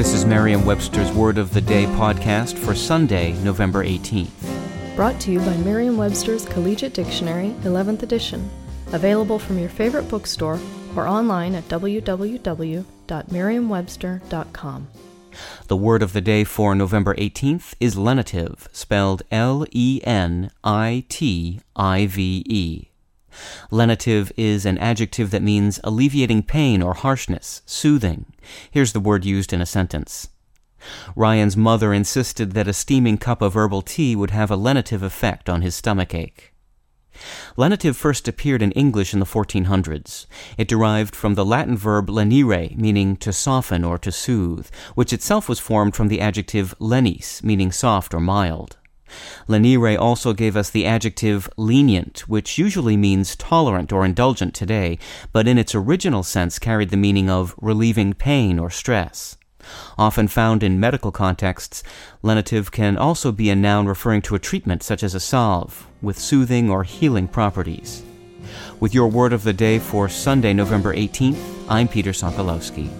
This is Merriam Webster's Word of the Day podcast for Sunday, November 18th. Brought to you by Merriam Webster's Collegiate Dictionary, 11th edition. Available from your favorite bookstore or online at www.merriam-webster.com. The word of the day for November 18th is lenitive, spelled L E N I T I V E. Lenitive is an adjective that means alleviating pain or harshness, soothing. Here's the word used in a sentence. Ryan's mother insisted that a steaming cup of herbal tea would have a lenitive effect on his stomach ache. Lenitive first appeared in English in the 1400s. It derived from the Latin verb lenire, meaning to soften or to soothe, which itself was formed from the adjective lenis, meaning soft or mild. Lenire also gave us the adjective lenient, which usually means tolerant or indulgent today, but in its original sense carried the meaning of relieving pain or stress. Often found in medical contexts, lenitive can also be a noun referring to a treatment such as a salve, with soothing or healing properties. With your word of the day for Sunday, November 18th, I'm Peter Sokolowski.